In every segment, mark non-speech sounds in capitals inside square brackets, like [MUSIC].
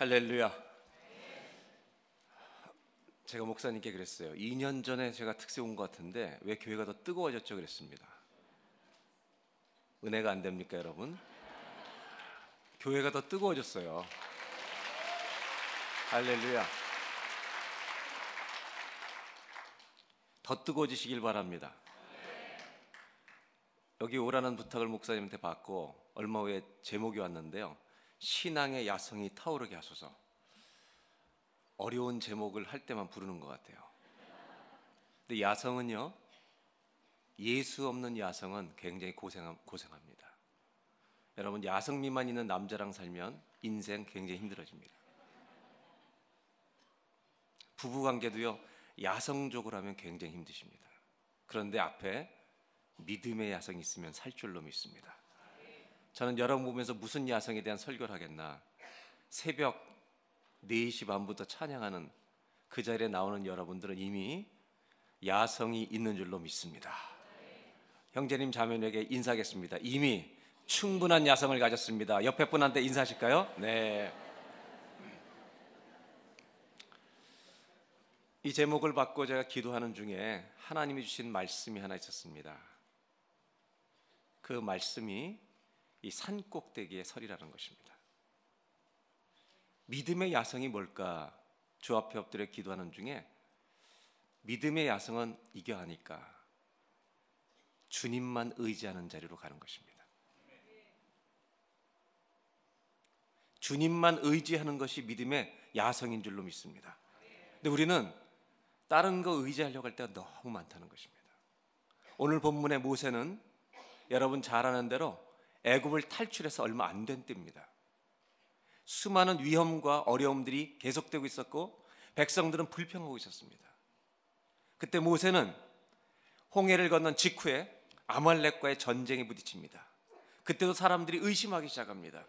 할렐루야. 제가 목사님께 그랬어요. 2년 전에 제가 특세 온 것 같은데 왜 교회가 더 뜨거워졌죠? 그랬습니다. 은혜가 안 됩니까, 여러분? 교회가 더 뜨거워졌어요. 할렐루야. 더 뜨거워지시길 바랍니다. 여기 오라는 부탁을 목사님한테 받고 얼마 후에 제목이 왔는데요. 신앙의 야성이 타오르게 하소서. 어려운 제목을 할 때만 부르는 것 같아요. 근데 야성은요, 예수 없는 야성은 굉장히 고생, 고생합니다. 여러분, 야성 미만 있는 남자랑 살면 인생 굉장히 힘들어집니다. 부부 관계도요, 야성적으로 하면 굉장히 힘드십니다. 그런데 앞에 믿음의 야성이 있으면 살 줄로 믿습니다. 저는 여러분 보면서 무슨 야성에 대한 설교를 하겠나. 새벽 4시 반부터 찬양하는 그 자리에 나오는 여러분들은 이미 야성이 있는 줄로 믿습니다. 형제님 자매에게 인사하겠습니다. 이미 충분한 야성을 가졌습니다. 옆에 분한테 인사하실까요? 네. 이 제목을 받고 제가 기도하는 중에 하나님이 주신 말씀이 하나 있었습니다. 그 말씀이 이 산 꼭대기의 설이라는 것입니다. 믿음의 야성이 뭘까? 주 앞에 엎드려 기도하는 중에 믿음의 야성은 이겨 하니까 주님만 의지하는 자리로 가는 것입니다. 주님만 의지하는 것이 믿음의 야성인 줄로 믿습니다. 근데 우리는 다른 거 의지하려고 할 때가 너무 많다는 것입니다. 오늘 본문의 모세는 여러분 잘 아는 대로 애굽을 탈출해서 얼마 안 된 때입니다. 수많은 위험과 어려움들이 계속되고 있었고 백성들은 불평하고 있었습니다. 그때 모세는 홍해를 건넌 직후에 아말렉과의 전쟁에 부딪힙니다. 그때도 사람들이 의심하기 시작합니다.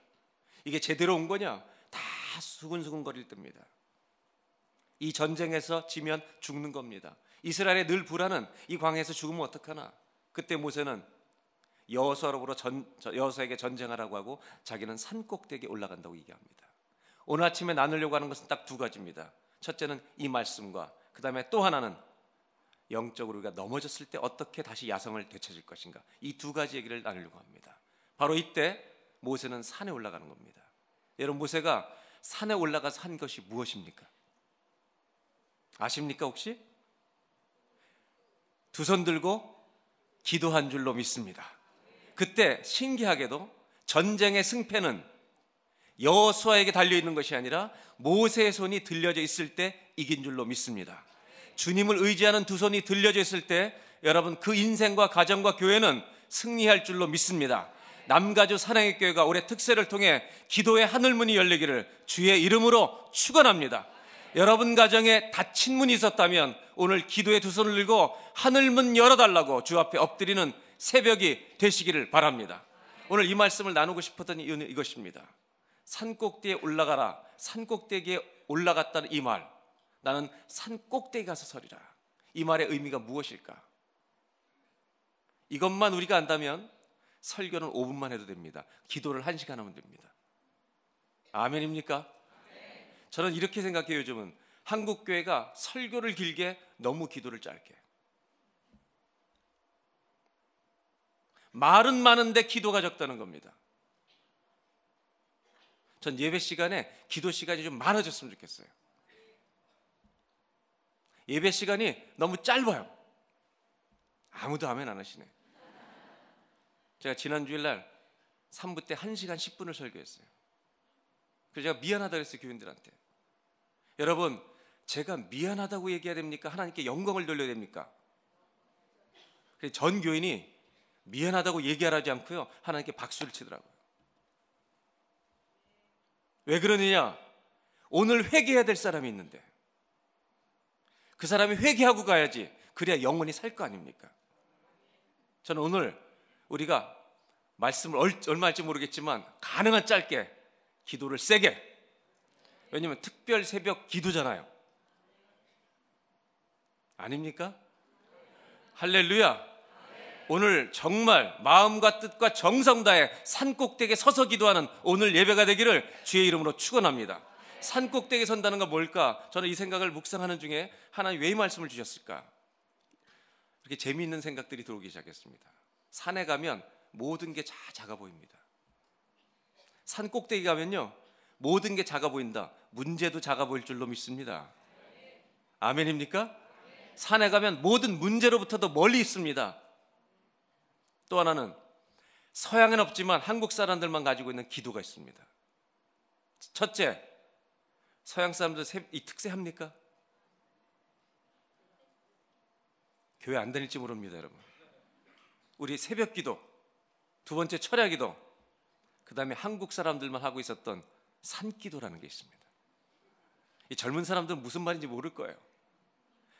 이게 제대로 온 거냐? 다 수근수근거릴 때입니다. 이 전쟁에서 지면 죽는 겁니다. 이스라엘의 늘 불안은 이 광에서 죽으면 어떡하나? 그때 모세는 여호수아로부터 전, 여호수아에게 전쟁하라고 하고 자기는 산 꼭대기에 올라간다고 얘기합니다. 오늘 아침에 나누려고 하는 것은 딱 두 가지입니다. 첫째는 이 말씀과 그 다음에 또 하나는 영적으로 우리가 넘어졌을 때 어떻게 다시 야성을 되찾을 것인가 이 두 가지 얘기를 나누려고 합니다. 바로 이때 모세는 산에 올라가는 겁니다. 여러분 모세가 산에 올라가서 한 것이 무엇입니까? 아십니까 혹시? 두 손 들고 기도한 줄로 믿습니다. 그때 신기하게도 전쟁의 승패는 여호수아에게 달려 있는 것이 아니라 모세의 손이 들려져 있을 때 이긴 줄로 믿습니다. 주님을 의지하는 두 손이 들려져 있을 때 여러분 그 인생과 가정과 교회는 승리할 줄로 믿습니다. 남가주 사랑의 교회가 올해 특세를 통해 기도의 하늘문이 열리기를 주의 이름으로 축원합니다. 여러분 가정에 닫힌 문이 있었다면 오늘 기도의 두 손을 들고 하늘문 열어달라고 주 앞에 엎드리는 새벽이 되시기를 바랍니다. 오늘 이 말씀을 나누고 싶었던 이유는 이것입니다. 산 꼭대기에 올라가라. 산 꼭대기에 올라갔다는 이 말. 나는 산 꼭대기 가서 서리라. 이 말의 의미가 무엇일까? 이것만 우리가 안다면 설교는 5분만 해도 됩니다. 기도를 1시간 하면 됩니다. 아멘입니까? 저는 이렇게 생각해요, 요즘은. 한국 교회가 설교를 길게 너무 기도를 짧게. 말은 많은데 기도가 적다는 겁니다. 전 예배 시간에 기도 시간이 좀 많아졌으면 좋겠어요. 예배 시간이 너무 짧아요. 아무도 아멘 안 하시네. 제가 지난 주일 날 3부 때 1시간 10분을 설교했어요. 그래서 제가 미안하다 그랬어요, 교인들한테. 여러분, 제가 미안하다고 얘기해야 됩니까? 하나님께 영광을 돌려야 됩니까? 전 교인이 미안하다고 얘기하지 않고요. 하나님께 박수를 치더라고요. 왜 그러느냐? 오늘 회개해야 될 사람이 있는데 그 사람이 회개하고 가야지. 그래야 영원히 살 거 아닙니까? 저는 오늘 우리가 말씀을 얼마 할지 모르겠지만 가능한 짧게 기도를 세게 왜냐면 특별 새벽 기도잖아요. 아닙니까? 할렐루야. 오늘 정말 마음과 뜻과 정성 다해 산꼭대기에 서서 기도하는 오늘 예배가 되기를 주의 이름으로 축원합니다. 산 꼭대기에 선다는 건 뭘까? 저는 이 생각을 묵상하는 중에 하나님 왜 이 말씀을 주셨을까? 이렇게 재미있는 생각들이 들어오기 시작했습니다. 산에 가면 모든 게 다 작아 보입니다. 산 꼭대기 가면요. 모든 게 작아 보인다. 문제도 작아 보일 줄로 믿습니다. 아멘입니까? 산에 가면 모든 문제로부터도 멀리 있습니다. 또 하나는 서양엔 없지만 한국 사람들만 가지고 있는 기도가 있습니다. 첫째, 서양 사람들 이 특세 합니까? 교회 안 다닐지 모릅니다, 여러분. 우리 새벽 기도, 두 번째 철야 기도, 그 다음에 한국 사람들만 하고 있었던 산 기도라는 게 있습니다. 이 젊은 사람들은 무슨 말인지 모를 거예요.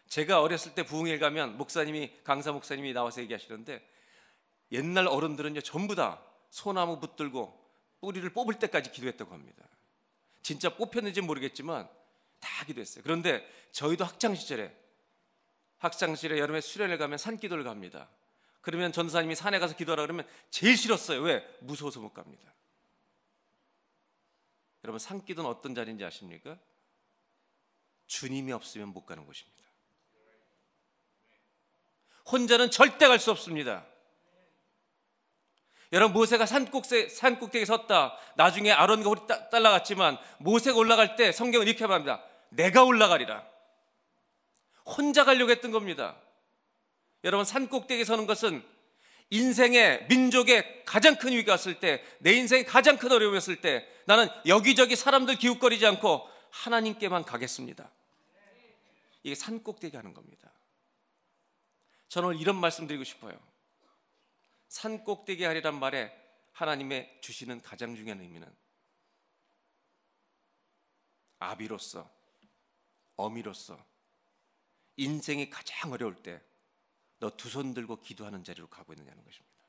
제가 어렸을 때 부흥회 가면 목사님이 강사 목사님이 나와서 얘기하시는데 옛날 어른들은요 전부 다 소나무 붙들고 뿌리를 뽑을 때까지 기도했다고 합니다. 진짜 뽑혔는지 모르겠지만 다 기도했어요. 그런데 저희도 학창 시절에 학창 시절에 여름에 수련을 가면 산 기도를 갑니다. 그러면 전사님이 산에 가서 기도하라 그러면 제일 싫었어요. 왜? 무서워서 못 갑니다. 여러분 산 기도는 어떤 자리인지 아십니까? 주님이 없으면 못 가는 곳입니다. 혼자는 절대 갈 수 없습니다. 여러분 모세가 산꼭대, 산꼭대기에 섰다. 나중에 아론과 우리 딸라갔지만 모세가 올라갈 때 성경은 이렇게 말합니다. 내가 올라가리라. 혼자 가려고 했던 겁니다. 여러분 산꼭대기에 서는 것은 인생의 민족의 가장 큰 위기가 왔을 때, 내 인생의 가장 큰 어려움이 었을 때, 나는 여기저기 사람들 기웃거리지 않고 하나님께만 가겠습니다. 이게 산꼭대기 하는 겁니다. 저는 이런 말씀 드리고 싶어요. 산 꼭대기 하리란 말에 하나님의 주시는 가장 중요한 의미는 아비로서, 어미로서, 인생이 가장 어려울 때 너 두 손 들고 기도하는 자리로 가고 있느냐는 것입니다.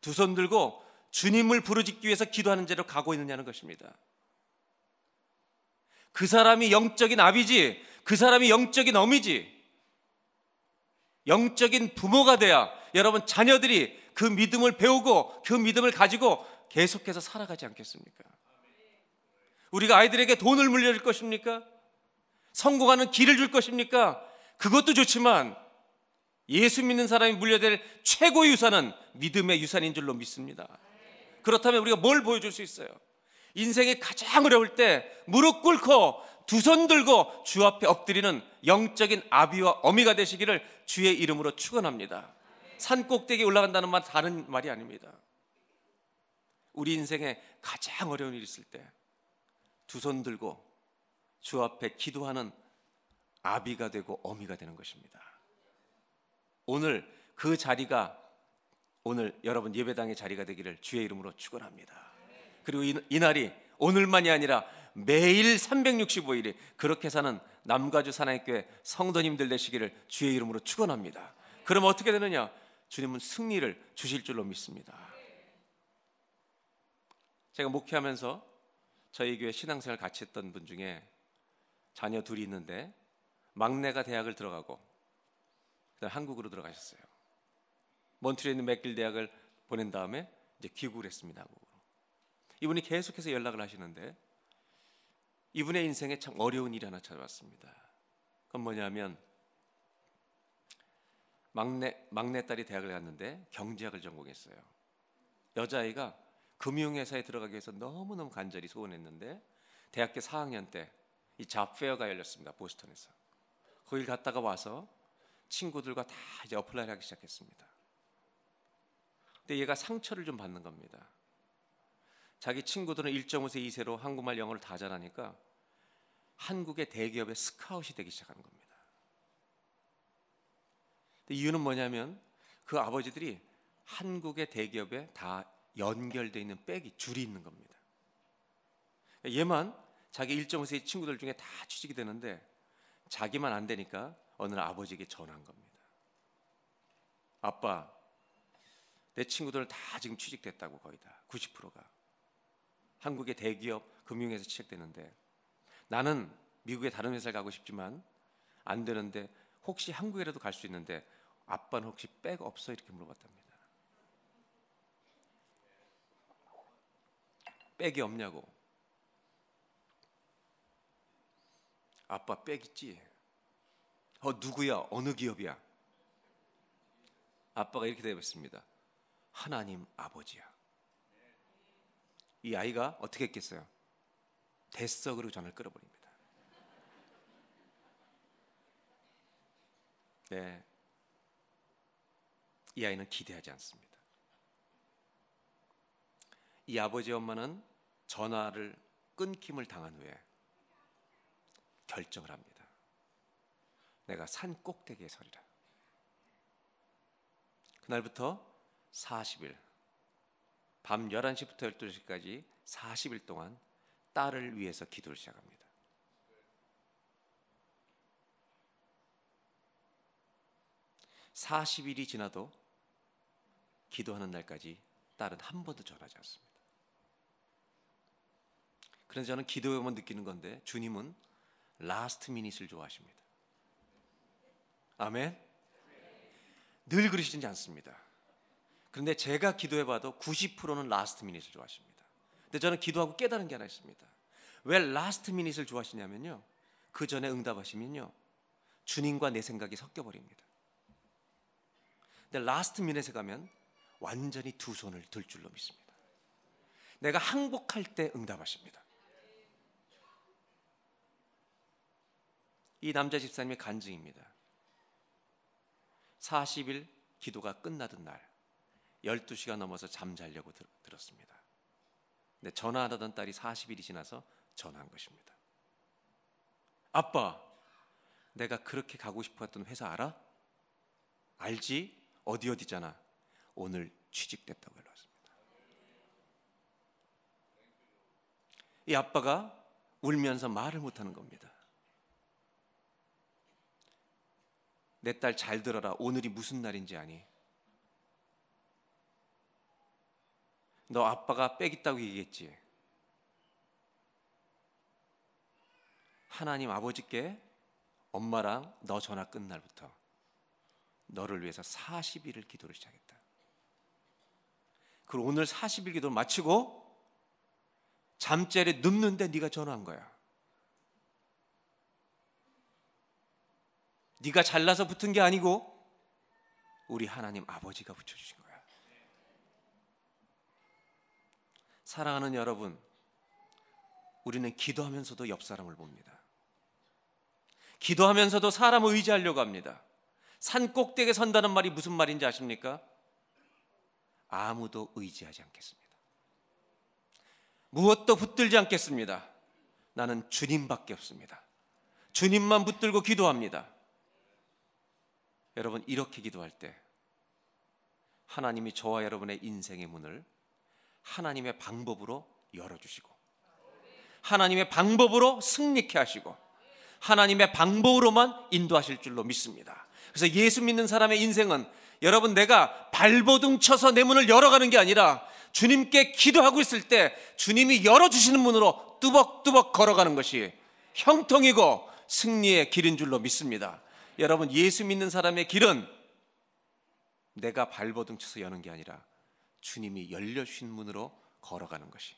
두 손 들고 주님을 부르짖기 위해서 기도하는 자리로 가고 있느냐는 것입니다. 그 사람이 영적인 아비지, 그 사람이 영적인 어미지, 영적인 부모가 돼야 여러분 자녀들이 그 믿음을 배우고 그 믿음을 가지고 계속해서 살아가지 않겠습니까? 우리가 아이들에게 돈을 물려줄 것입니까? 성공하는 길을 줄 것입니까? 그것도 좋지만 예수 믿는 사람이 물려될 최고의 유산은 믿음의 유산인 줄로 믿습니다. 그렇다면 우리가 뭘 보여줄 수 있어요? 인생이 가장 어려울 때 무릎 꿇고 두 손 들고 주 앞에 엎드리는 영적인 아비와 어미가 되시기를 주의 이름으로 축원합니다. 산 꼭대기에 올라간다는 말 다른 말이 아닙니다. 우리 인생에 가장 어려운 일이 있을 때 두 손 들고 주 앞에 기도하는 아비가 되고 어미가 되는 것입니다. 오늘 그 자리가 오늘 여러분 예배당의 자리가 되기를 주의 이름으로 축원합니다. 그리고 이, 이 날이 오늘만이 아니라 매일 365일이 그렇게 사는 남가주 사나이교회 성도님들 되시기를 주의 이름으로 축원합니다. 그럼 어떻게 되느냐? 주님은 승리를 주실 줄로 믿습니다. 제가 목회하면서 저희 교회 신앙생활 같이 했던 분 중에 자녀 둘이 있는데 막내가 대학을 들어가고 그다음 한국으로 들어가셨어요. 몬트리에 있는 맥길 대학을 보낸 다음에 이제 귀국을 했습니다. 이분이 계속해서 연락을 하시는데 이분의 인생에 참 어려운 일이 하나 찾아왔습니다. 그건 뭐냐면 막내 막내 딸이 대학을 갔는데 경제학을 전공했어요. 여자아이가 금융회사에 들어가기 위해서 너무너무 간절히 소원했는데 대학교 4학년 때 이 job fair가 열렸습니다. 보스턴에서. 거길 갔다가 와서 친구들과 다 이제 apply 하기 시작했습니다. 근데 얘가 상처를 좀 받는 겁니다. 자기 친구들은 1.5세, 2세로 한국말, 영어를 다 잘하니까 한국의 대기업의 스카웃이 되기 시작하는 겁니다. 이유는 뭐냐면 그 아버지들이 한국의 대기업에 다 연결되어 있는 백이 줄이 있는 겁니다. 얘만 자기 1.5세 친구들 중에 다 취직이 되는데 자기만 안 되니까 어느 날 아버지에게 전화한 겁니다. 아빠, 내 친구들 다 지금 취직됐다고 거의 다 90%가 한국의 대기업 금융에서 취직되는데 나는 미국의 다른 회사를 가고 싶지만 안 되는데 혹시 한국이라도 갈 수 있는데 아빠는 혹시 백 없어 이렇게 물어봤답니다. 백이 없냐고. 아빠 백 있지? 어 누구야? 어느 기업이야? 아빠가 이렇게 대답했습니다. 하나님 아버지야. 이 아이가 어떻게 했겠어요? 됐어 그리고 전화를 끌어버립니다. 네. 이 아이는 기대하지 않습니다. 이 아버지 엄마는 전화를 끊김을 당한 후에 결정을 합니다. 내가 산 꼭대기에 서리라. 그날부터 40일, 밤 11시부터 12시까지 40일 동안 딸을 위해서 기도를 시작합니다. (40일이) 지나도 기도하는 날까지 딸은 한 번도 전하지 않습니다. 그래서 저는 기도에 만 느끼는 건데 주님은 last minute을 좋아하십니다. 아멘. 늘 그러시지 않습니다. 그런데 제가 기도해봐도 90%는 last minute을 좋아하십니다. 근데 저는 기도하고 깨달은 게 하나 있습니다. 왜 last minute을 좋아하시냐면요. 그 전에 응답하시면요. 주님과 내 생각이 섞여버립니다. 근데 last minute에 가면 완전히 두 손을 들 줄로 믿습니다. 내가 항복할 때 응답하십니다. 이 남자 집사님의 간증입니다. 40일 기도가 끝나던 날 12시가 넘어서 잠자려고 들, 었습니다 근데 전화하던 딸이 40일이 지나서 전화한 것입니다. 아빠, 내가 그렇게 가고 싶었던 회사 알아? 알지? 어디 어디잖아. 오늘 취직됐다고 연락왔습니다. 이 아빠가 울면서 말을 못하는 겁니다. 내 딸 잘 들어라. 오늘이 무슨 날인지 아니? 너 아빠가 빽 있다고 얘기했지? 하나님 아버지께 엄마랑 너 전화 끝 날부터 너를 위해서 40일을 기도를 시작했다. 그리고 오늘 40일 기도를 마치고 잠자리에 눕는데 네가 전화한 거야. 네가 잘나서 붙은 게 아니고 우리 하나님 아버지가 붙여주신 거야. 사랑하는 여러분, 우리는 기도하면서도 옆 사람을 봅니다. 기도하면서도 사람을 의지하려고 합니다. 산 꼭대기에 선다는 말이 무슨 말인지 아십니까? 아무도 의지하지 않겠습니다. 무엇도 붙들지 않겠습니다. 나는 주님밖에 없습니다. 주님만 붙들고 기도합니다. 여러분 이렇게 기도할 때 하나님이 저와 여러분의 인생의 문을 하나님의 방법으로 열어주시고 하나님의 방법으로 승리케 하시고 하나님의 방법으로만 인도하실 줄로 믿습니다. 그래서 예수 믿는 사람의 인생은 여러분 내가 발버둥 쳐서 내 문을 열어가는 게 아니라 주님께 기도하고 있을 때 주님이 열어주시는 문으로 뚜벅뚜벅 걸어가는 것이 형통이고 승리의 길인 줄로 믿습니다. 여러분 예수 믿는 사람의 길은 내가 발버둥 쳐서 여는 게 아니라 주님이 열려주신 문으로 걸어가는 것이.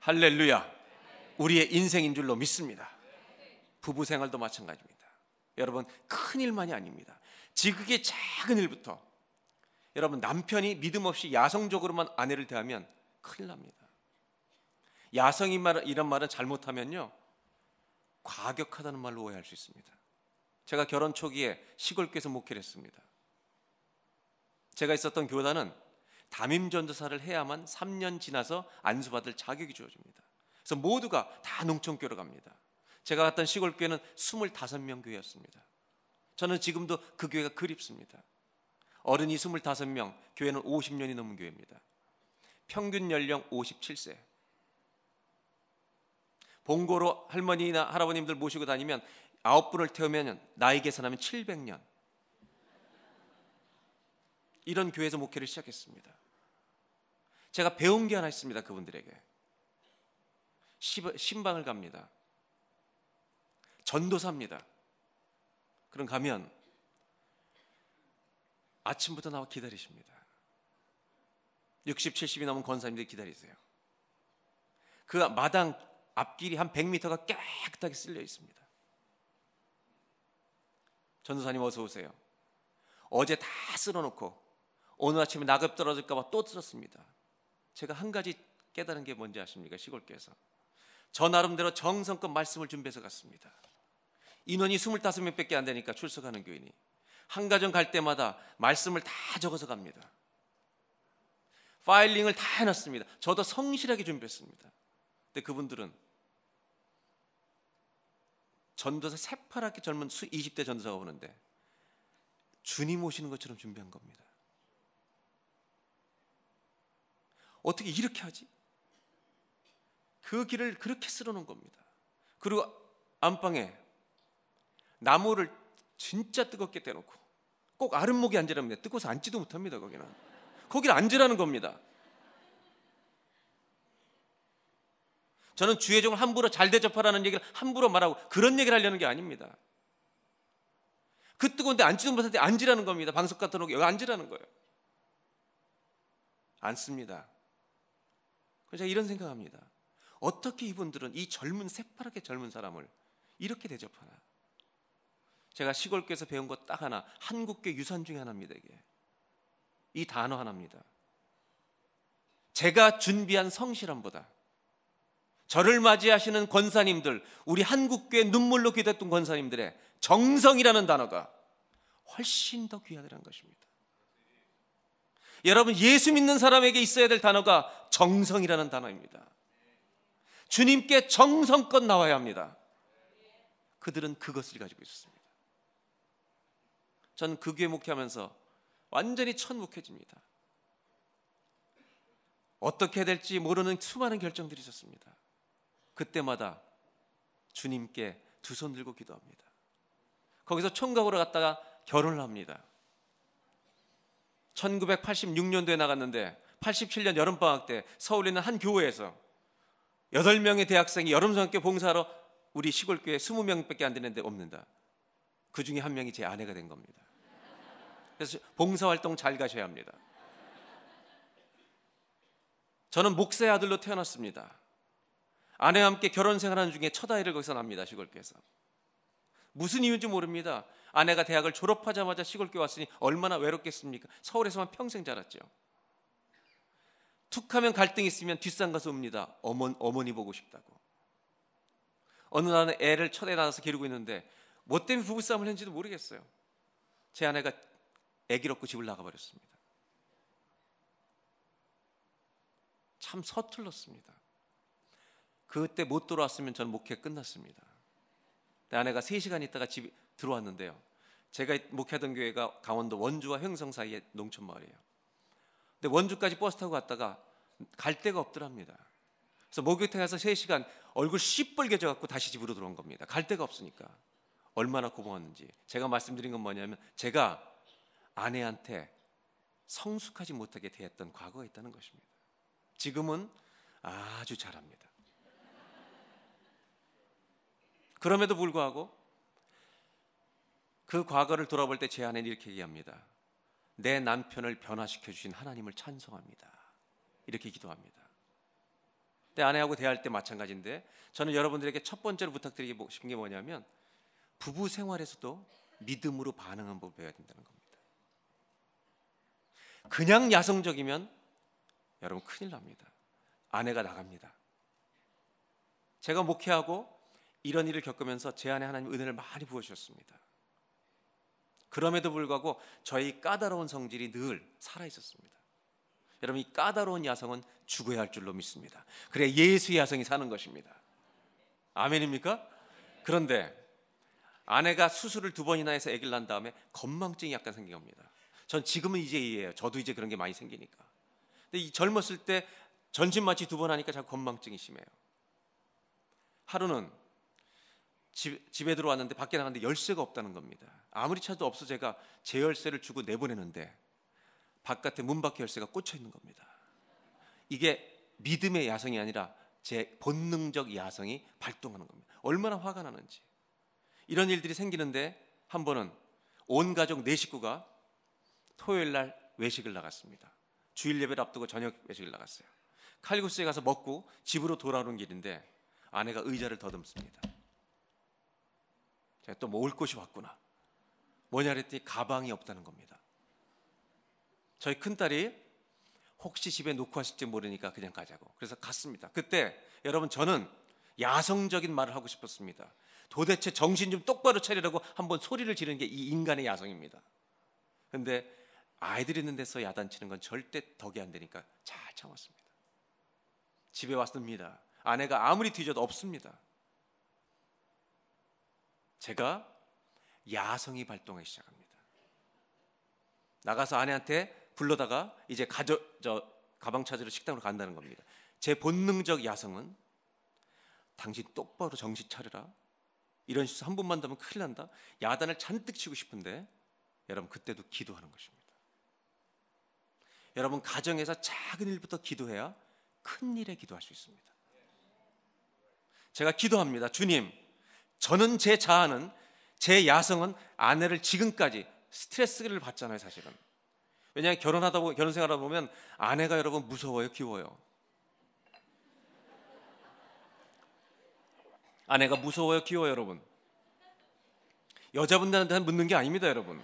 할렐루야. 우리의 인생인 줄로 믿습니다. 부부 생활도 마찬가지입니다. 여러분 큰 일만이 아닙니다. 지극히 작은 일부터. 여러분 남편이 믿음 없이 야성적으로만 아내를 대하면 큰일 납니다. 야성이 말 이런 말은 잘못하면요 과격하다는 말로 오해할 수 있습니다. 제가 결혼 초기에 시골교에서 목회를 했습니다. 제가 있었던 교단은 담임 전도사를 해야만 3년 지나서 안수받을 자격이 주어집니다. 그래서 모두가 다 농촌교로 갑니다. 제가 갔던 시골교회는 25명 교회였습니다. 저는 지금도 그 교회가 그립습니다. 어른이 25명, 교회는 50년이 넘은 교회입니다. 평균 연령 57세. 봉고로 할머니나 할아버님들 모시고 다니면 아홉 분을 태우면 나이 계산하면 700년. 이런 교회에서 목회를 시작했습니다. 제가 배운 게 하나 있습니다. 그분들에게. 신방을 갑니다. 전도사입니다. 그럼 가면 아침부터 나와 기다리십니다. 60, 70이 넘은 권사님들이 기다리세요. 그 마당 앞길이 한 100m가 깨끗하게 쓸려 있습니다. 전도사님 어서 오세요. 어제 다 쓸어놓고 오늘 아침에 낙엽 떨어질까 봐 또 쓸었습니다. 제가 한 가지 깨달은 게 뭔지 아십니까? 시골교에서. 저 나름대로 정성껏 말씀을 준비해서 갔습니다. 인원이 25명밖에 안 되니까 출석하는 교인이. 한 가정 갈 때마다 말씀을 다 적어서 갑니다. 파일링을 다 해놨습니다. 저도 성실하게 준비했습니다. 근데 그분들은 전도사 새파랗게 젊은 20대 전도사가 오는데 주님 오시는 것처럼 준비한 겁니다. 어떻게 이렇게 하지? 그 길을 그렇게 쓸어 놓은 겁니다. 그리고 안방에 나무를 진짜 뜨겁게 떼놓고 꼭 아랫목에 앉으랍니다. 뜨거워서 앉지도 못합니다. 거기는. 거기를 앉으라는 겁니다. 저는 주의 종을 함부로 잘 대접하라는 얘기를 함부로 말하고 그런 얘기를 하려는 게 아닙니다. 그 뜨거운데 앉지도 때 앉으라는 겁니다. 방석 같은 놓고 여기 앉으라는 거예요. 앉습니다. 그래서 이런 생각합니다. 어떻게 이분들은 이 젊은 새파랗게 젊은 사람을 이렇게 대접하나? 제가 시골교에서 배운 것 딱 하나, 한국교 유산 중에 하나입니다. 이게 이 단어 하나입니다. 제가 준비한 성실함보다 저를 맞이하시는 권사님들, 우리 한국교회 눈물로 기도했던 권사님들의 정성이라는 단어가 훨씬 더 귀하다는 것입니다. 여러분, 예수 믿는 사람에게 있어야 될 단어가 정성이라는 단어입니다. 주님께 정성껏 나와야 합니다. 그들은 그것을 가지고 있었습니다. 전그 교회 목회하면서 완전히 천묵해집니다. 어떻게 될지 모르는 수많은 결정들이 있었습니다. 그때마다 주님께 두 손 들고 기도합니다. 거기서 총각으로 갔다가 결혼을 합니다. 1986년도에 나갔는데 87년 여름방학 때 서울에 있는 한 교회에서 8명의 대학생이 여름성학교 봉사하러 우리 시골교회 20명밖에 안 되는데 없는다. 그 중에 한 명이 제 아내가 된 겁니다. 그래서 봉사활동 잘 가셔야 합니다. 저는 목사의 아들로 태어났습니다. 아내와 함께 결혼 생활하는 중에 첫 아이를 거기서 납니다. 시골교회에서. 무슨 이유인지 모릅니다. 아내가 대학을 졸업하자마자 시골교회 왔으니 얼마나 외롭겠습니까? 서울에서만 평생 자랐죠. 툭하면 갈등이 있으면 뒷산 가서 옵니다. 어머, 어머니 보고 싶다고. 어느 날은 애를 첫애 낳아서 기르고 있는데 뭐 때문에 부부싸움을 했는지도 모르겠어요. 제 아내가 애기를 얻고 집을 나가버렸습니다. 참 서툴렀습니다. 그때 못 돌아왔으면 저는 목회 끝났습니다. 아내가 3시간 있다가 집 들어왔는데요. 제가 목회하던 교회가 강원도 원주와 횡성 사이의 농촌 마을이에요. 근데 원주까지 버스 타고 갔다가 갈 데가 없더랍니다. 그래서 목욕탕 에서 3시간 얼굴 씨뻘개져 갖고 다시 집으로 들어온 겁니다. 갈 데가 없으니까. 얼마나 고마웠는지. 제가 말씀드린 건 뭐냐면 제가 아내한테 성숙하지 못하게 대했던 과거가 있다는 것입니다. 지금은 아주 잘합니다. 그럼에도 불구하고 그 과거를 돌아볼 때제 아내는 이렇게 얘기합니다. 내 남편을 변화시켜 주신 하나님을 찬송합니다. 이렇게 기도합니다. 내 아내하고 대할 때 마찬가지인데 저는 여러분들에게 첫 번째로 부탁드리고 싶은 게 뭐냐면 부부 생활에서도 믿음으로 반응한 법을 배워야 된다는 겁니다. 그냥 야성적이면 여러분 큰일 납니다. 아내가 나갑니다. 제가 목회하고 이런 일을 겪으면서 제 안에 하나님 은혜를 많이 부어 주셨습니다. 그럼에도 불구하고 저희 까다로운 성질이 늘 살아 있었습니다. 여러분 이 까다로운 야성은 죽어야 할 줄로 믿습니다. 그래 예수의 야성이 사는 것입니다. 아멘입니까? 그런데 아내가 수술을 두 번이나 해서 아기를 낳은 다음에 건망증이 약간 생긴 겁니다. 전 지금은 이제 이해해요. 저도 이제 그런 게 많이 생기니까. 근데 이 젊었을 때 전신 마취 두 번 하니까 자꾸 건망증이 심해요. 하루는 집, 집에 들어왔는데 밖에 나갔는데 열쇠가 없다는 겁니다. 아무리 찾아도 없어 제가 제 열쇠를 주고 내보내는데 바깥에 문 밖에 열쇠가 꽂혀 있는 겁니다. 이게 믿음의 야성이 아니라 제 본능적 야성이 발동하는 겁니다. 얼마나 화가 나는지. 이런 일들이 생기는데 한 번은 온 가족 네 식구가 토요일 날 외식을 나갔습니다. 주일 예배를 앞두고 저녁 외식을 나갔어요. 칼국수에 가서 먹고 집으로 돌아오는 길인데 아내가 의자를 더듬습니다. 제가 또 먹을 곳이 왔구나. 뭐냐 그랬더니 가방이 없다는 겁니다. 저희 큰딸이 혹시 집에 놓고 왔을지 모르니까 그냥 가자고. 그래서 갔습니다. 그때 여러분 저는 야성적인 말을 하고 싶었습니다. 도대체 정신 좀 똑바로 차리라고 한번 소리를 지르는 게 이 인간의 야성입니다. 근데 아이들 있는 데서 야단치는 건 절대 덕이 안 되니까 잘 참았습니다. 집에 왔습니다. 아내가 아무리 뒤져도 없습니다. 제가 야성이 발동하기 시작합니다. 나가서 아내한테 불러다가 이제 가져 저 가방 찾으러 식당으로 간다는 겁니다. 제 본능적 야성은 당신 똑바로 정신 차려라. 이런 식으로 한 번만 더면 큰일 난다. 야단을 잔뜩 치고 싶은데 여러분 그때도 기도하는 것입니다. 여러분 가정에서 작은 일부터 기도해야 큰 일에 기도할 수 있습니다. 제가 기도합니다. 주님, 저는 제 자아는 제 야성은 아내를 지금까지 스트레스를 받잖아요, 사실은. 왜냐하면 결혼하다 보면 결혼 생활하다 보면 아내가 여러분 무서워요, 귀워요. 아내가 무서워요, 귀여워요, 여러분. 여자분들한테 묻는 게 아닙니다, 여러분.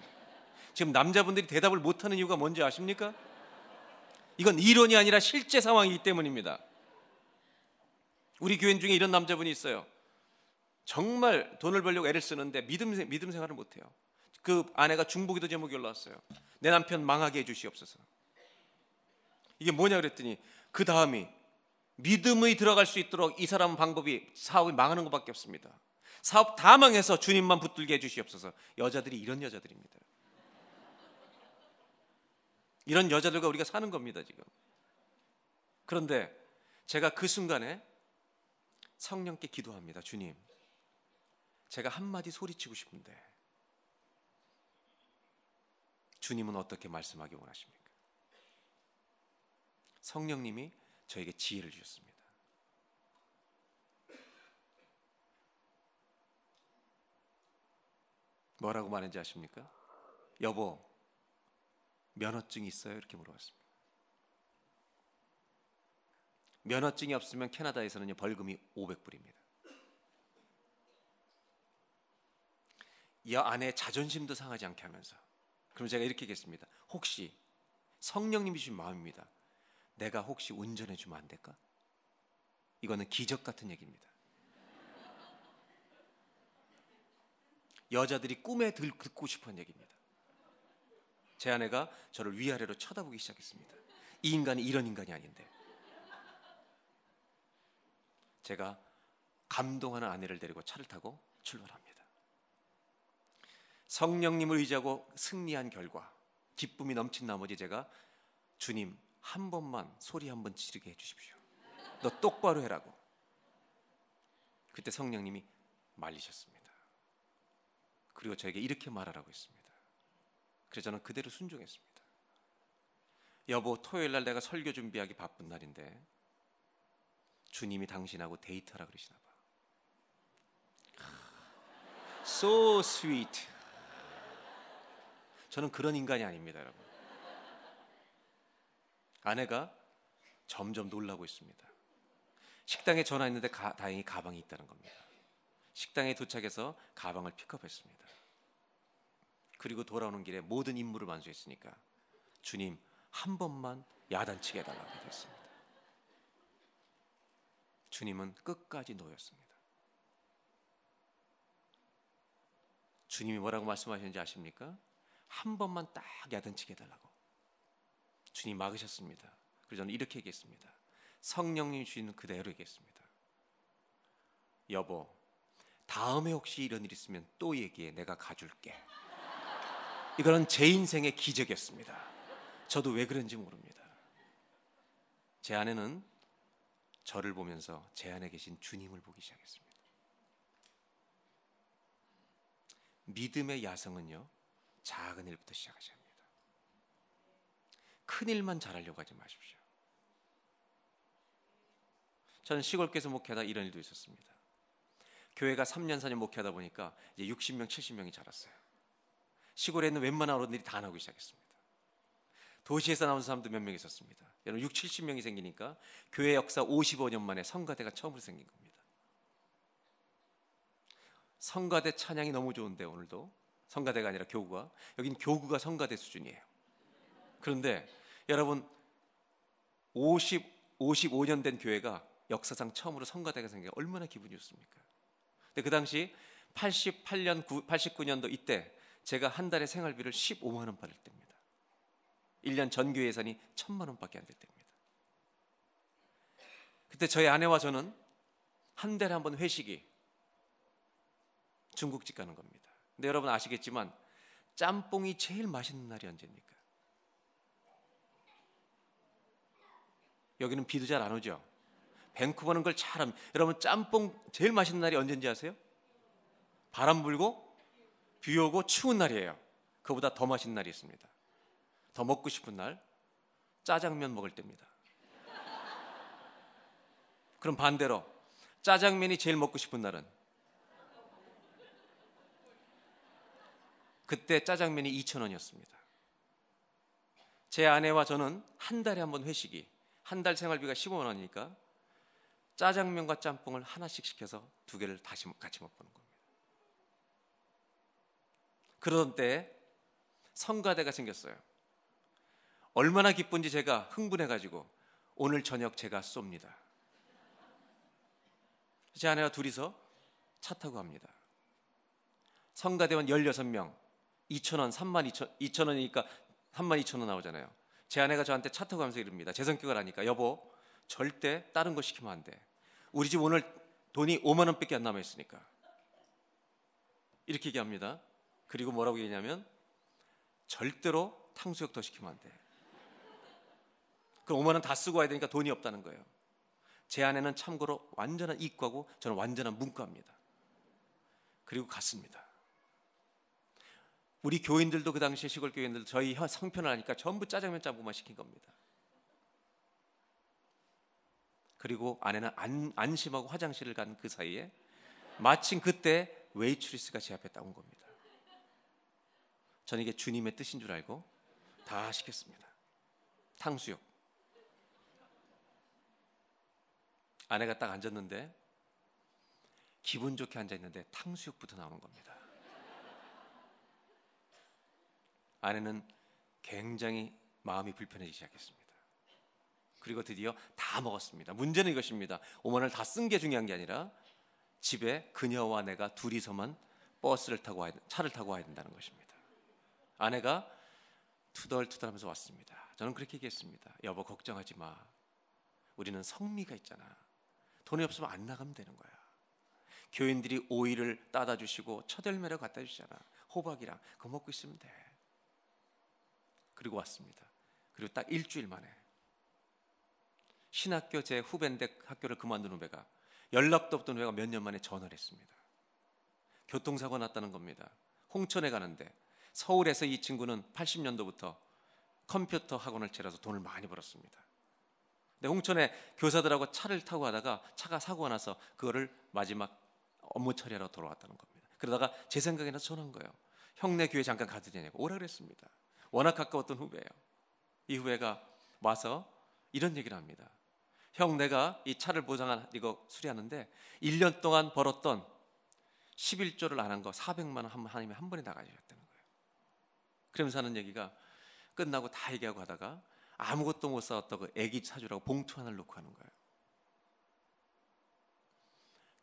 지금 남자분들이 대답을 못하는 이유가 뭔지 아십니까? 이건 이론이 아니라 실제 상황이기 때문입니다. 우리 교인 중에 이런 남자분이 있어요. 정말 돈을 벌려고 애를 쓰는데 믿음, 믿음 생활을 못 해요. 그 아내가 중보기도 제목이 올라왔어요. 내 남편 망하게 해 주시옵소서. 이게 뭐냐 그랬더니 그 다음이 믿음이 들어갈 수 있도록 이 사람 방법이 사업이 망하는 것밖에 없습니다. 사업 다 망해서 주님만 붙들게 해 주시옵소서. 여자들이 이런 여자들입니다. 이런 여자들과 우리가 사는 겁니다, 지금. 그런데 제가 그 순간에 성령께 기도합니다. 주님, 제가 한마디 소리치고 싶은데 주님은 어떻게 말씀하기 원하십니까? 성령님이 저에게 지혜를 주셨습니다. 뭐라고 말했는지 아십니까? 여보, 면허증이 있어요? 이렇게 물어봤습니다. 면허증이 없으면 캐나다에서는 벌금이 500불입니다. 이 아내의 자존심도 상하지 않게 하면서 그럼 제가 이렇게 얘기했습니다. 혹시 성령님이 주신 마음입니다. 내가 혹시 운전해 주면 안 될까? 이거는 기적 같은 얘기입니다. 여자들이 꿈에 듣고 싶은 얘기입니다. 제 아내가 저를 위아래로 쳐다보기 시작했습니다. 이 인간이 이런 인간이 아닌데. 제가 감동하는 아내를 데리고 차를 타고 출발합니다. 성령님을 의지하고 승리한 결과 기쁨이 넘친 나머지 제가 주님 한 번만 소리 한 번 지르게 해주십시오. 너 똑바로 해라고. 그때 성령님이 말리셨습니다. 그리고 저에게 이렇게 말하라고 했습니다. 그래서 저는 그대로 순종했습니다. 여보, 토요일 날 내가 설교 준비하기 바쁜 날인데 주님이 당신하고 데이트하라 그러시나 봐. So sweet. 저는 그런 인간이 아닙니다, 여러분. 아내가 점점 놀라고 있습니다. 식당에 전화했는데 가, 다행히 가방이 있다는 겁니다. 식당에 도착해서 가방을 픽업했습니다. 그리고 돌아오는 길에 모든 임무를 완수했으니까 주님 한 번만 야단치게 해달라고 됐습니다. 주님은 끝까지 놓였습니다. 주님이 뭐라고 말씀하셨는지 아십니까? 한 번만 딱 야단치게 해달라고. 주님 막으셨습니다. 그래서 저는 이렇게 얘기했습니다. 성령님 주시는 그대로 얘기했습니다. 여보, 다음에 혹시 이런 일 있으면 또 얘기해. 내가 가줄게. 이거는 제 인생의 기적이었습니다. 저도 왜 그런지 모릅니다. 제 아내는 저를 보면서 제 안에 계신 주님을 보기 시작했습니다. 믿음의 야성은요, 작은 일부터 시작하셔야 합니다. 큰 일만 잘하려고 하지 마십시오. 저는 시골교에서 목회하다 이런 일도 있었습니다. 교회가 3년 4년 목회하다 보니까 이제 60명, 70명이 자랐어요. 시골에 있는 웬만한 어른들이 다 나오기 시작했습니다. 도시에서 나온 사람도 몇 명 있었습니다. 여러분 6, 70명이 생기니까 교회 역사 55년 만에 성가대가 처음으로 생긴 겁니다. 성가대 찬양이 너무 좋은데 오늘도 성가대가 아니라 교구가 여긴 교구가 성가대 수준이에요. 그런데 여러분 50 55년 된 교회가 역사상 처음으로 성가대가 생겨 얼마나 기분이 좋습니까? 근데 그 당시 88년 9, 89년도 이때 제가 한 달에 생활비를 15만 원 받을 때입니다. 1년 전교 예산이 1천만 원밖에 안 될 때입니다. 그때 저희 아내와 저는 한 달에 한 번 회식이 중국집 가는 겁니다. 근데 여러분 아시겠지만 짬뽕이 제일 맛있는 날이 언제입니까? 여기는 비도 잘 안 오죠. 밴쿠버는 걸 잘함. 여러분 짬뽕 제일 맛있는 날이 언제인지 아세요? 바람 불고 비 오고 추운 날이에요. 그보다 더 맛있는 날이 있습니다. 더 먹고 싶은 날 짜장면 먹을 때입니다. 그럼 반대로 짜장면이 제일 먹고 싶은 날은 그때 짜장면이 2,000원이었습니다. 제 아내와 저는 한 달에 한 번 회식이 한 달 생활비가 15만 원이니까 짜장면과 짬뽕을 하나씩 시켜서 두 개를 다시 같이 먹보는 겁니다. 그러던 때 성가대가 생겼어요. 얼마나 기쁜지 제가 흥분해 가지고 오늘 저녁 제가 쏩니다. 제 아내와 둘이서 차 타고 갑니다. 성가대원 16명, 2천원, 3만 2천, 2천원이니까 3만 2천원 나오잖아요. 제 아내가 저한테 차 타고 가면서 이럽니다. 제 성격을 아니까 여보 절대 다른 거 시키면 안 돼. 우리 집 오늘 돈이 5만 원밖에 안 남아 있으니까 이렇게 얘기합니다. 그리고 뭐라고 얘기냐면 절대로 탕수육 더 시키면 안 돼. 그럼 5만 원 다 쓰고 와야 되니까 돈이 없다는 거예요. 제 아내는 참고로 완전한 이과고 저는 완전한 문과입니다. 그리고 갔습니다. 우리 교인들도 그 당시에 시골 교인들 저희 성편을 하니까 전부 짜장면 짬뽕만 시킨 겁니다. 그리고 아내는 안, 안심하고 화장실을 간 그 사이에 마침 그때 웨이트리스가 제 앞에 딱 온 겁니다. 저는 이게 주님의 뜻인 줄 알고 다 시켰습니다. 탕수육. 아내가 딱 앉았는데 기분 좋게 앉아 있는데 탕수육부터 나오는 겁니다. 아내는 굉장히 마음이 불편해지기 시작했습니다. 그리고 드디어 다 먹었습니다. 문제는 이것입니다. 5만 원을 다 쓴 게 중요한 게 아니라 집에 그녀와 내가 둘이서만 버스를 타고 와야, 차를 타고 와야 된다는 것입니다. 아내가 투덜투덜하면서 왔습니다. 저는 그렇게 얘기했습니다. 여보 걱정하지 마. 우리는 성미가 있잖아. 돈이 없으면 안 나가면 되는 거야. 교인들이 오이를 따다 주시고 처들매를 갖다 주시잖아. 호박이랑 그거 먹고 있으면 돼. 그리고 왔습니다. 그리고 딱 일주일 만에 신학교 제 후배인데 학교를 그만둔 후배가 연락도 없던 후배가 몇 년 만에 전화를 했습니다. 교통사고 났다는 겁니다. 홍천에 가는데 서울에서 이 친구는 80년도부터 컴퓨터 학원을 차려서 돈을 많이 벌었습니다. 근데 홍천에 교사들하고 차를 타고 가다가 차가 사고가 나서 그거를 마지막 업무 처리하러 돌아왔다는 겁니다. 그러다가 제 생각에 나서 전화한 거예요. 형네 교회 잠깐 가도 되냐고 오라 그랬습니다. 워낙 가까웠던 후배예요. 이 후배가 와서 이런 얘기를 합니다. 형 내가 이 차를 보상한 이거 수리하는데 1년 동안 벌었던 11조를 안 한 거 400만 원 하나님이 한 번에 나가주셨다는 거예요. 그러면서 하는 얘기가 끝나고 다 얘기하고 하다가 아무것도 못 사왔다고 애기 사주라고 봉투 하나를 놓고 하는 거예요.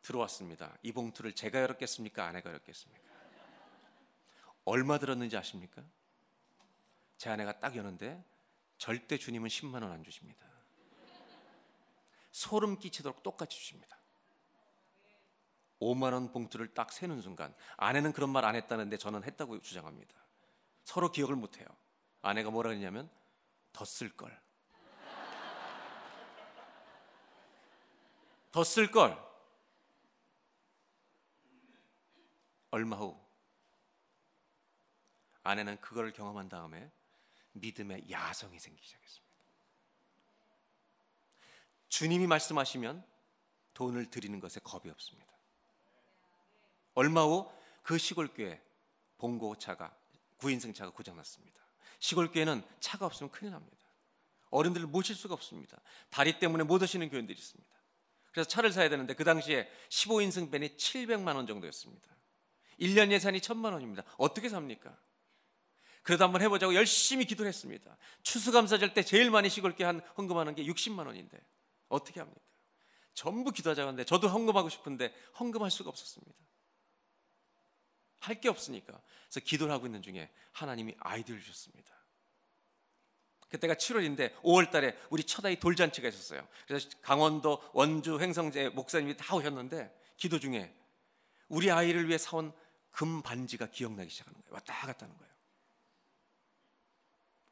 들어왔습니다. 이 봉투를 제가 열었겠습니까? 아내가 열었겠습니까? [LAUGHS] 얼마 들었는지 아십니까? 제 아내가 딱 여는데 절대 주님은 10만 원 안 주십니다. 소름 끼치도록 똑같이 주십니다. 5만 원 봉투를 딱 세는 순간 아내는 그런 말 안 했다는데 저는 했다고 주장합니다. 서로 기억을 못 해요. 아내가 뭐라 그랬냐면 더 쓸 걸. 더 쓸 걸. 얼마 후 아내는 그걸 경험한 다음에 믿음의 야성이 생기기 시작했습니다. 주님이 말씀하시면 돈을 드리는 것에 겁이 없습니다. 얼마 후 그 시골교회 봉고차가 구인승차가 고장났습니다. 시골 교회는 차가 없으면 큰일 납니다. 어른들을 모실 수가 없습니다. 다리 때문에 못 오시는 교인들이 있습니다. 그래서 차를 사야 되는데 그 당시에 15인승 밴이 700만 원 정도였습니다. 1년 예산이 1000만 원입니다. 어떻게 삽니까? 그래도 한번 해보자고 열심히 기도를 했습니다. 추수감사절 때 제일 많이 시골게 한 헌금하는 게 60만 원인데 어떻게 합니까? 전부 기도하자고 하는데 저도 헌금하고 싶은데 헌금할 수가 없었습니다. 할 게 없으니까. 그래서 기도를 하고 있는 중에 하나님이 아이디어를 주셨습니다. 그때가 7월인데 5월 달에 우리 첫 아이 돌잔치가 있었어요. 그래서 강원도, 원주, 횡성제 목사님이 다 오셨는데 기도 중에 우리 아이를 위해 사온 금 반지가 기억나기 시작하는 거예요. 왔다 갔다 하는 거예요.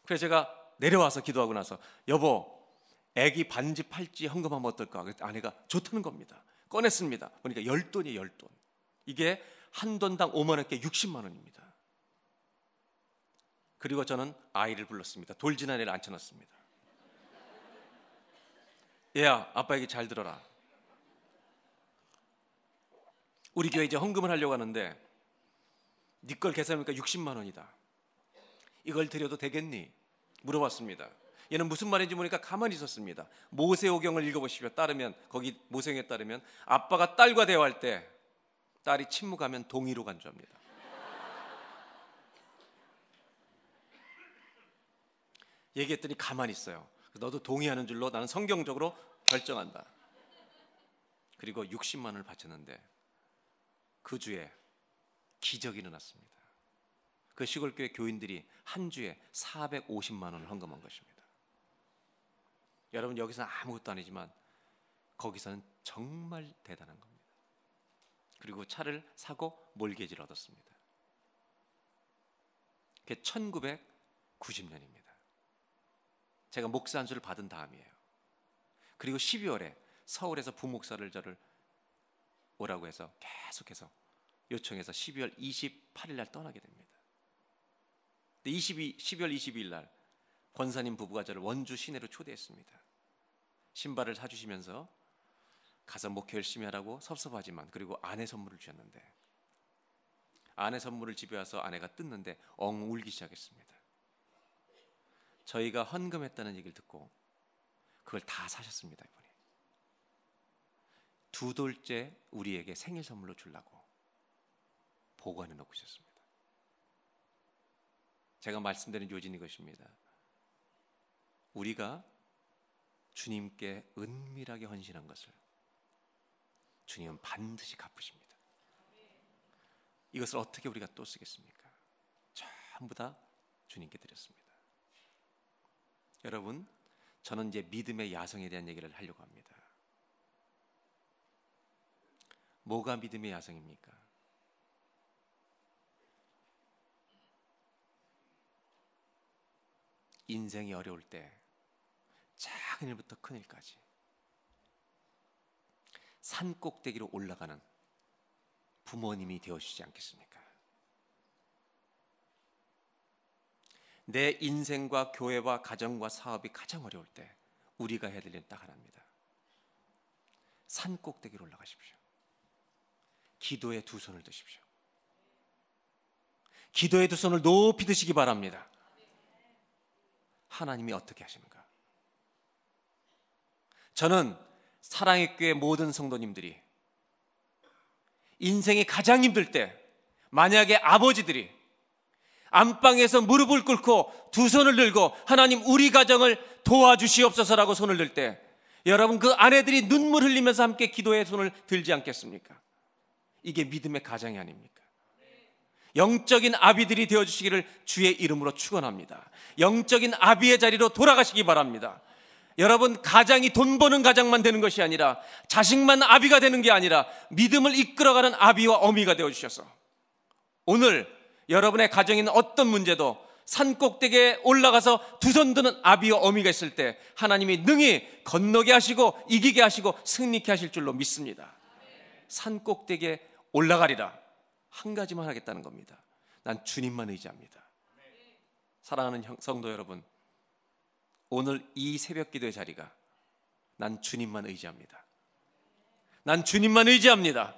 그래서 제가 내려와서 기도하고 나서 여보 애기 반지 팔찌 헌금하면 어떨까? 아내가 좋다는 겁니다. 꺼냈습니다. 보니까 열 돈이 열 돈. 이게 한 돈당 5만 원께 60만 원입니다. 그리고 저는 아이를 불렀습니다. 돌진 아이를 앉혀놨습니다. 얘야, 아빠 에게 잘 들어라. 우리 교회 이제 헌금을 하려고 하는데 네 걸 계산하니까 60만 원이다. 이걸 드려도 되겠니? 물어봤습니다. 얘는 무슨 말인지 모르니까 가만히 있었습니다. 모세오경을 읽어보시오. 따르면 거기 모세오경에 따르면 아빠가 딸과 대화할 때 딸이 침묵하면 동의로 간주합니다. [LAUGHS] 얘기했더니 가만히 있어요. 너도 동의하는 줄로 나는 성경적으로 결정한다. 그리고 60만 원을 바쳤는데 그 주에 기적이 일어났습니다. 그 시골교회 교인들이 한 주에 450만 원을 헌금한 것입니다. 여러분 여기서 아무것도 아니지만 거기서는 정말 대단한 겁니다. 그리고 차를 사고 몰개지를 얻었습니다. 그게 1990년입니다. 제가 목사 안수를 받은 다음이에요. 그리고 12월에 서울에서 부목사를 저를 오라고 해서 계속해서 요청해서 12월 28일 날 떠나게 됩니다. 22, 12월 22일 날 권사님 부부가 저를 원주 시내로 초대했습니다. 신발을 사주시면서 가서 목회 열심히 하라고 섭섭하지만 그리고 아내 선물을 주셨는데 아내 선물을 집에 와서 아내가 뜯는데 엉 울기 시작했습니다. 저희가 헌금했다는 얘기를 듣고 그걸 다 사셨습니다 이번에 두 돌째 우리에게 생일 선물로 주려고 보관해 놓고 있었습니다. 제가 말씀드린 요진이 것입니다. 우리가 주님께 은밀하게 헌신한 것을 주님은 반드시 갚으십니다. 이것을 어떻게 우리가 또 쓰겠습니까? 전부 다 주님께 드렸습니다. 여러분, 저는 이제 믿음의 야성에 대한 얘기를 하려고 합니다. 뭐가 믿음의 야성입니까? 인생이 어려울 때 작은 일부터 큰 일까지 산 꼭대기로 올라가는 부모님이 되어주시지 않겠습니까? 내 인생과 교회와 가정과 사업이 가장 어려울 때 우리가 해야 될 일은 딱 하나입니다. 산 꼭대기로 올라가십시오. 기도에 두 손을 드십시오. 기도에 두 손을 높이 드시기 바랍니다. 하나님이 어떻게 하시는가? 저는 사랑의 교회 모든 성도님들이 인생이 가장 힘들 때 만약에 아버지들이 안방에서 무릎을 꿇고 두 손을 들고 하나님 우리 가정을 도와주시옵소서라고 손을 들 때 여러분 그 아내들이 눈물 흘리면서 함께 기도의 손을 들지 않겠습니까? 이게 믿음의 가장이 아닙니까? 영적인 아비들이 되어 주시기를 주의 이름으로 축원합니다. 영적인 아비의 자리로 돌아가시기 바랍니다. 여러분 가장이 돈 버는 가장만 되는 것이 아니라 자식만 아비가 되는 게 아니라 믿음을 이끌어가는 아비와 어미가 되어 주셔서 오늘 여러분의 가정에 어떤 문제도 산 꼭대기에 올라가서 두 손 드는 아비와 어미가 있을 때 하나님이 능히 건너게 하시고 이기게 하시고 승리케 하실 줄로 믿습니다. 산 꼭대기에 올라가리라. 한 가지만 하겠다는 겁니다. 난 주님만 의지합니다. 사랑하는 성도 여러분, 오늘 이 새벽 기도의 자리가 난 주님만 의지합니다. 난 주님만 의지합니다.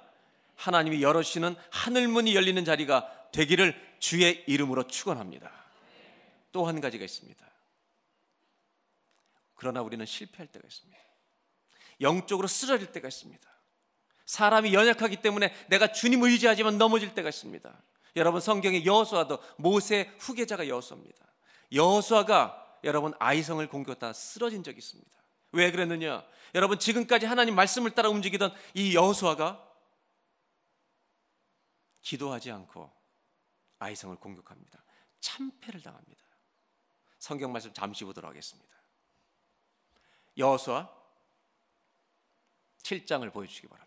하나님이 열어주시는 하늘문이 열리는 자리가 되기를 주의 이름으로 축원합니다. 또 한 가지가 있습니다. 그러나 우리는 실패할 때가 있습니다. 영적으로 쓰러질 때가 있습니다. 사람이 연약하기 때문에 내가 주님 의지하지만 넘어질 때가 있습니다. 여러분 성경의 여호수아도 모세 후계자가 여호수아입니다. 여호수아가 여러분 아이성을 공격하다 쓰러진 적이 있습니다. 왜 그랬느냐? 여러분 지금까지 하나님 말씀을 따라 움직이던 이 여호수아가 기도하지 않고 아이성을 공격합니다. 참패를 당합니다. 성경 말씀 잠시 보도록 하겠습니다. 여호수아 7장을 보여주시기 바랍니다.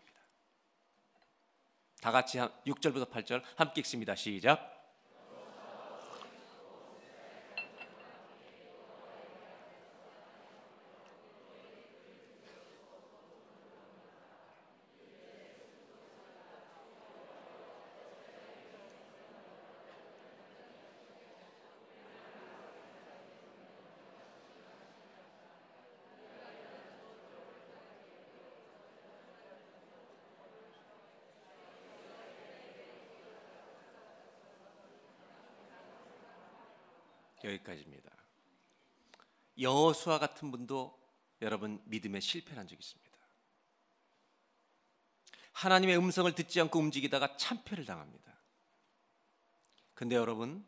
다 같이 6절부터 8절 함께 읽습니다. 시작. 여기까지입니다. 여호수아 같은 분도 여러분 믿음에 실패한 적이 있습니다. 하나님의 음성을 듣지 않고 움직이다가 참패를 당합니다. 근데 여러분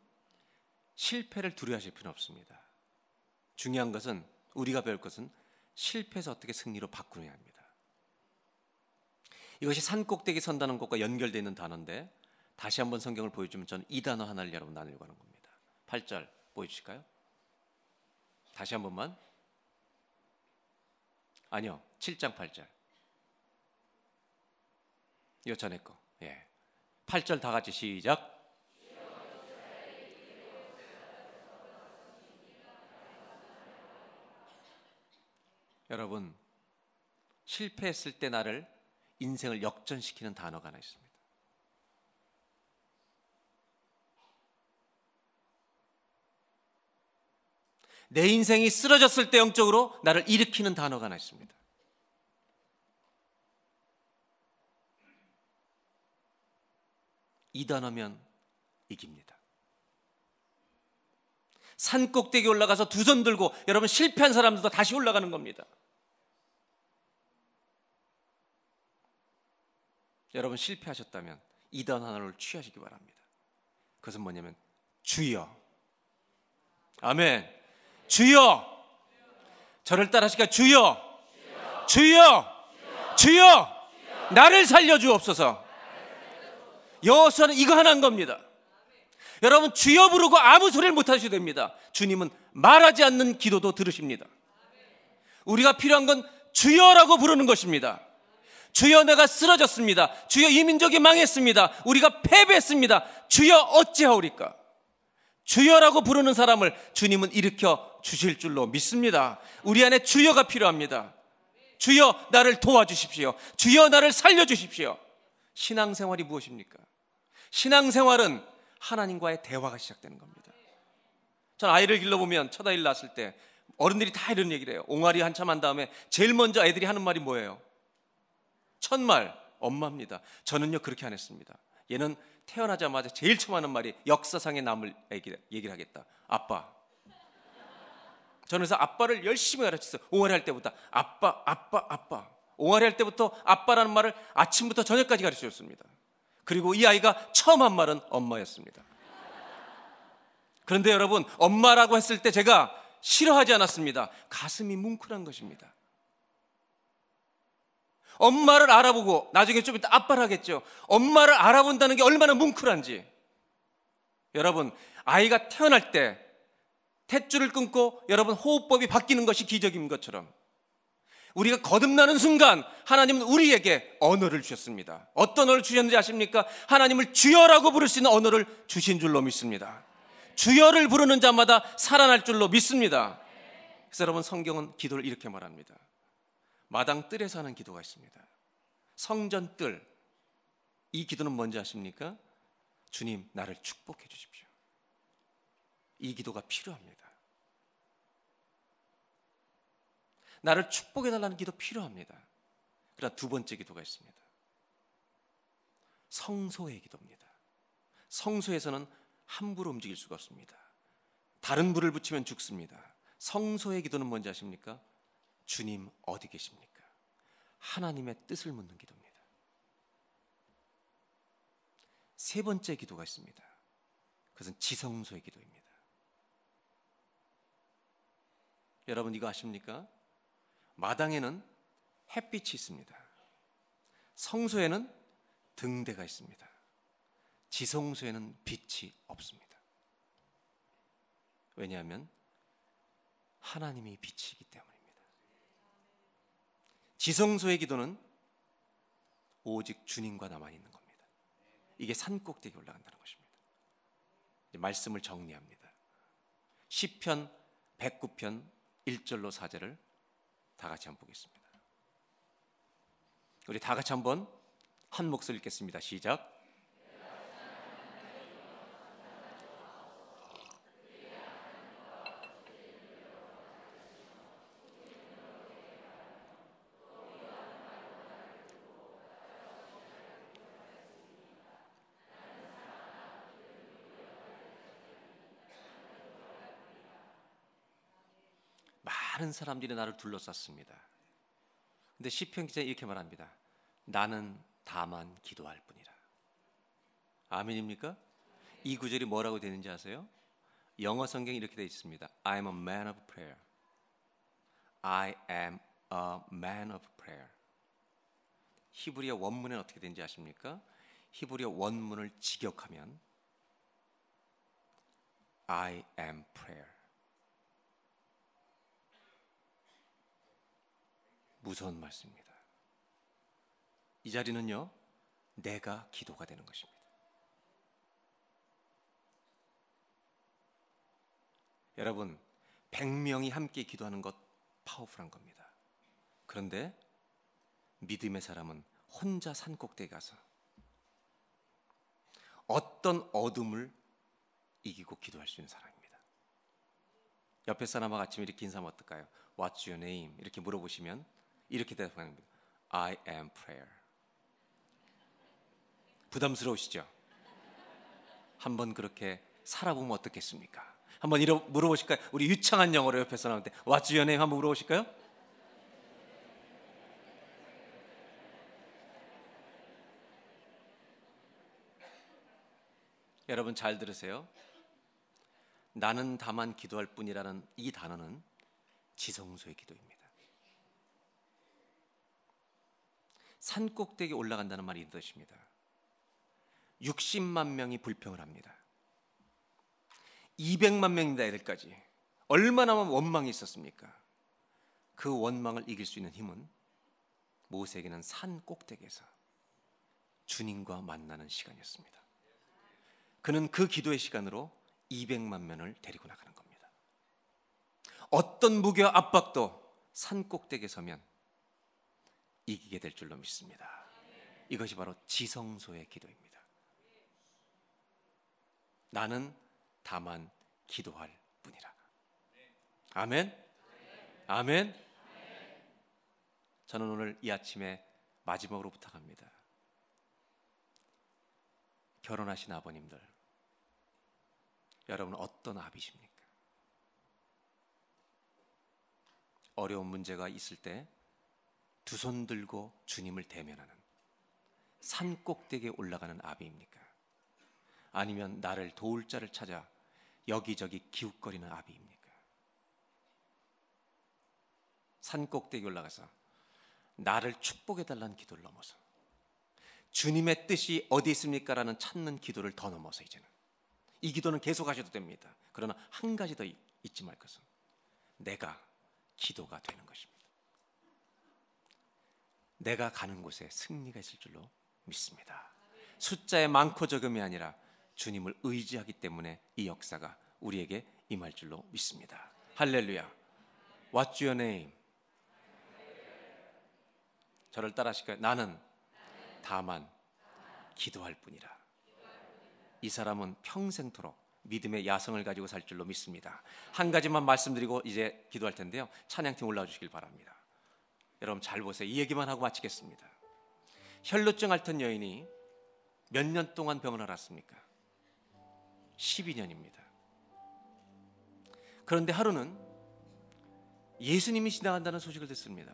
실패를 두려워하실 필요는 없습니다. 중요한 것은 우리가 배울 것은 실패해서 어떻게 승리로 바꾸느냐 합니다. 이것이 산 꼭대기 선다는 것과 연결되어 있는 단어인데 다시 한번 성경을 보여주면 저는 이 단어 하나를 여러분 나누려고 하는 겁니다. 8절 보여주실까요? 다시 한 번만. 아니요. 7장 8절. 이거 전에 거. 예. 8절 다 같이 시작. 여러분, 실패했을 때 나를 인생을 역전시키는 단어가 하나 있습니다. 내 인생이 쓰러졌을 때 영적으로 나를 일으키는 단어가 하나 있습니다. 이 단어면 이깁니다. 산 꼭대기 올라가서 두 손 들고 여러분 실패한 사람들도 다시 올라가는 겁니다. 여러분 실패하셨다면 이 단어 하나를 취하시기 바랍니다. 그것은 뭐냐면 주여. 아멘. 주여. 저를 따라하시까 주여. 주여. 주여. 나를 살려 주옵소서. 여호수아는 이거 하나 한 겁니다. 여러분 주여 부르고 아무 소리를 못 하셔도 됩니다. 주님은 말하지 않는 기도도 들으십니다. 우리가 필요한 건 주여라고 부르는 것입니다. 주여 내가 쓰러졌습니다. 주여 이 민족이 망했습니다. 우리가 패배했습니다. 주여 어찌하오리까? 주여라고 부르는 사람을 주님은 일으켜 주실 줄로 믿습니다. 우리 안에 주여가 필요합니다. 주여 나를 도와주십시오. 주여 나를 살려주십시오. 신앙생활이 무엇입니까? 신앙생활은 하나님과의 대화가 시작되는 겁니다. 전 아이를 길러보면 첫 아이를 낳았을 때 어른들이 다 이런 얘기를 해요. 옹알이 한참 한 다음에 제일 먼저 애들이 하는 말이 뭐예요? 첫 말 엄마입니다. 저는요 그렇게 안 했습니다. 얘는 태어나자마자 제일 처음 하는 말이 역사상에 남을 얘기를 하겠다. 아빠. 저는 그래서 아빠를 열심히 가르쳤어요. 옹알이 할 때부터 아빠, 아빠, 아빠. 옹알이 할 때부터 아빠라는 말을 아침부터 저녁까지 가르쳐줬습니다. 그리고 이 아이가 처음 한 말은 엄마였습니다. 그런데 여러분, 엄마라고 했을 때 제가 싫어하지 않았습니다. 가슴이 뭉클한 것입니다. 엄마를 알아보고 나중에 좀 이따 아빠를 하겠죠. 엄마를 알아본다는 게 얼마나 뭉클한지. 여러분, 아이가 태어날 때 탯줄을 끊고 여러분 호흡법이 바뀌는 것이 기적인 것처럼 우리가 거듭나는 순간 하나님은 우리에게 언어를 주셨습니다. 어떤 언어를 주셨는지 아십니까? 하나님을 주여라고 부를 수 있는 언어를 주신 줄로 믿습니다. 주여를 부르는 자마다 살아날 줄로 믿습니다. 그래서 여러분 성경은 기도를 이렇게 말합니다. 마당 뜰에서 하는 기도가 있습니다. 성전 뜰. 이 기도는 뭔지 아십니까? 주님, 나를 축복해 주십시오. 이 기도가 필요합니다. 나를 축복해 달라는 기도 필요합니다. 그러나 두 번째 기도가 있습니다. 성소의 기도입니다. 성소에서는 함부로 움직일 수가 없습니다. 다른 불을 붙이면 죽습니다. 성소의 기도는 뭔지 아십니까? 주님 어디 계십니까? 하나님의 뜻을 묻는 기도입니다. 세 번째 기도가 있습니다. 그것은 지성소의 기도입니다. 여러분 이거 아십니까? 마당에는 햇빛이 있습니다. 성소에는 등대가 있습니다. 지성소에는 빛이 없습니다. 왜냐하면 하나님이 빛이기 때문입니다. 지성소의 기도는 오직 주님과 나만 있는 겁니다. 이게 산 꼭대기 올라간다는 것입니다. 말씀을 정리합니다. 시편 109편 1절로 4절을 다 같이 한번 보겠습니다. 우리 다 같이 한번 한 목소리 읽겠습니다. 시작. 많은 사람들이 나를 둘러쌌습니다. 근데 시편 기자 이렇게 말합니다. 나는 다만 기도할 뿐이라. 아멘입니까? 이 구절이 뭐라고 되는지 아세요? 영어 성경이 이렇게 되어 있습니다. I am a man of prayer. I am a man of prayer. 히브리어 원문은 어떻게 되는지 아십니까? 히브리어 원문을 직역하면 I am prayer. 무서운 말씀입니다. 이 자리는요, 내가 기도가 되는 것입니다. 여러분, 100명이 함께 기도하는 것 파워풀한 겁니다. 그런데 믿음의 사람은 혼자 산 꼭대기 가서 어떤 어둠을 이기고 기도할 수 있는 사람입니다. 옆에 사람하고 아침에 이렇게 인사하면 어떨까요? What's your name? 이렇게 물어보시면 이렇게 대답하는 겁니다. I am prayer. 부담스러우시죠? 한번 그렇게 살아보면 어떻겠습니까? 한번 이러, 물어보실까요? 우리 유창한 영어로 옆에서 나오는데 What's your name? 한번 물어보실까요? 여러분 잘 들으세요. 나는 다만 기도할 뿐이라는 이 단어는 지성소의 기도입니다. 산 꼭대기 올라간다는 말이 이런 뜻입니다. 60만 명이 불평을 합니다. 200만 명입니다, 이들까지. 얼마나 원망이 있었습니까? 그 원망을 이길 수 있는 힘은 모세에게는 산 꼭대기에서 주님과 만나는 시간이었습니다. 그는 그 기도의 시간으로 200만 명을 데리고 나가는 겁니다. 어떤 무게와 압박도 산 꼭대기에 서면 이기게 될 줄로 믿습니다. 이것이 바로 지성소의 기도입니다. 나는 다만 기도할 뿐이라. 아멘. 아멘. 저는 오늘 이 아침에 마지막으로 부탁합니다. 결혼하신 아버님들, 여러분 어떤 아비십니까? 어려운 문제가 있을 때 두 손 들고 주님을 대면하는 산 꼭대기에 올라가는 아비입니까? 아니면 나를 도울 자를 찾아 여기저기 기웃거리는 아비입니까? 산 꼭대기 올라가서 나를 축복해 달라는 기도를 넘어서 주님의 뜻이 어디 있습니까? 라는 찾는 기도를 더 넘어서 이제는 이 기도는 계속 하셔도 됩니다. 그러나 한 가지 더 잊지 말 것은 내가 기도가 되는 것입니다. 내가 가는 곳에 승리가 있을 줄로 믿습니다. 숫자의 많고 적음이 아니라 주님을 의지하기 때문에 이 역사가 우리에게 임할 줄로 믿습니다. 할렐루야. What's your name? 저를 따라 하실까요? 나는 다만 기도할 뿐이라. 이 사람은 평생토록 믿음의 야성을 가지고 살 줄로 믿습니다. 한 가지만 말씀드리고 이제 기도할 텐데요. 찬양팀 올라와 주시길 바랍니다. 여러분 잘 보세요. 이 얘기만 하고 마치겠습니다. 혈루증 앓던 여인이 몇 년 동안 병을 앓았습니까? 12년입니다. 그런데 하루는 예수님이 지나간다는 소식을 듣습니다.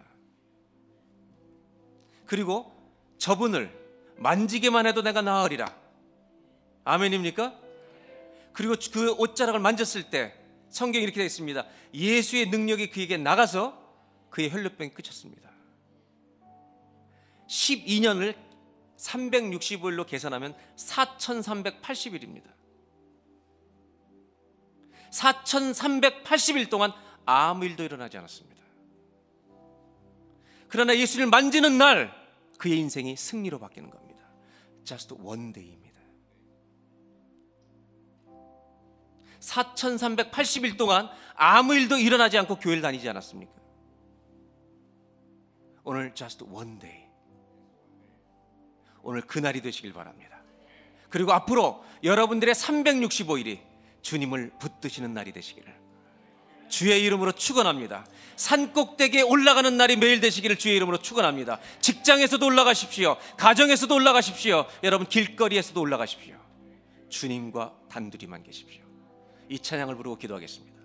그리고 저분을 만지기만 해도 내가 나으리라. 아멘입니까? 그리고 그 옷자락을 만졌을 때 성경이 이렇게 되어 있습니다. 예수의 능력이 그에게 나가서 그의 혈류병이 끝쳤습니다. 12년을 365일로 계산하면 4,380일입니다. 4,380일 동안 아무 일도 일어나지 않았습니다. 그러나 예수를 만지는 날 그의 인생이 승리로 바뀌는 겁니다. Just one day입니다. 4,380일 동안 아무 일도 일어나지 않고 교회를 다니지 않았습니까? 오늘 just one day. 오늘 그날이 되시길 바랍니다. 그리고 앞으로 여러분들의 365일이 주님을 붙드시는 날이 되시기를 주의 이름으로 축원합니다. 산 꼭대기에 올라가는 날이 매일 되시기를 주의 이름으로 축원합니다. 직장에서도 올라가십시오. 가정에서도 올라가십시오. 여러분 길거리에서도 올라가십시오. 주님과 단둘이만 계십시오. 이 찬양을 부르고 기도하겠습니다.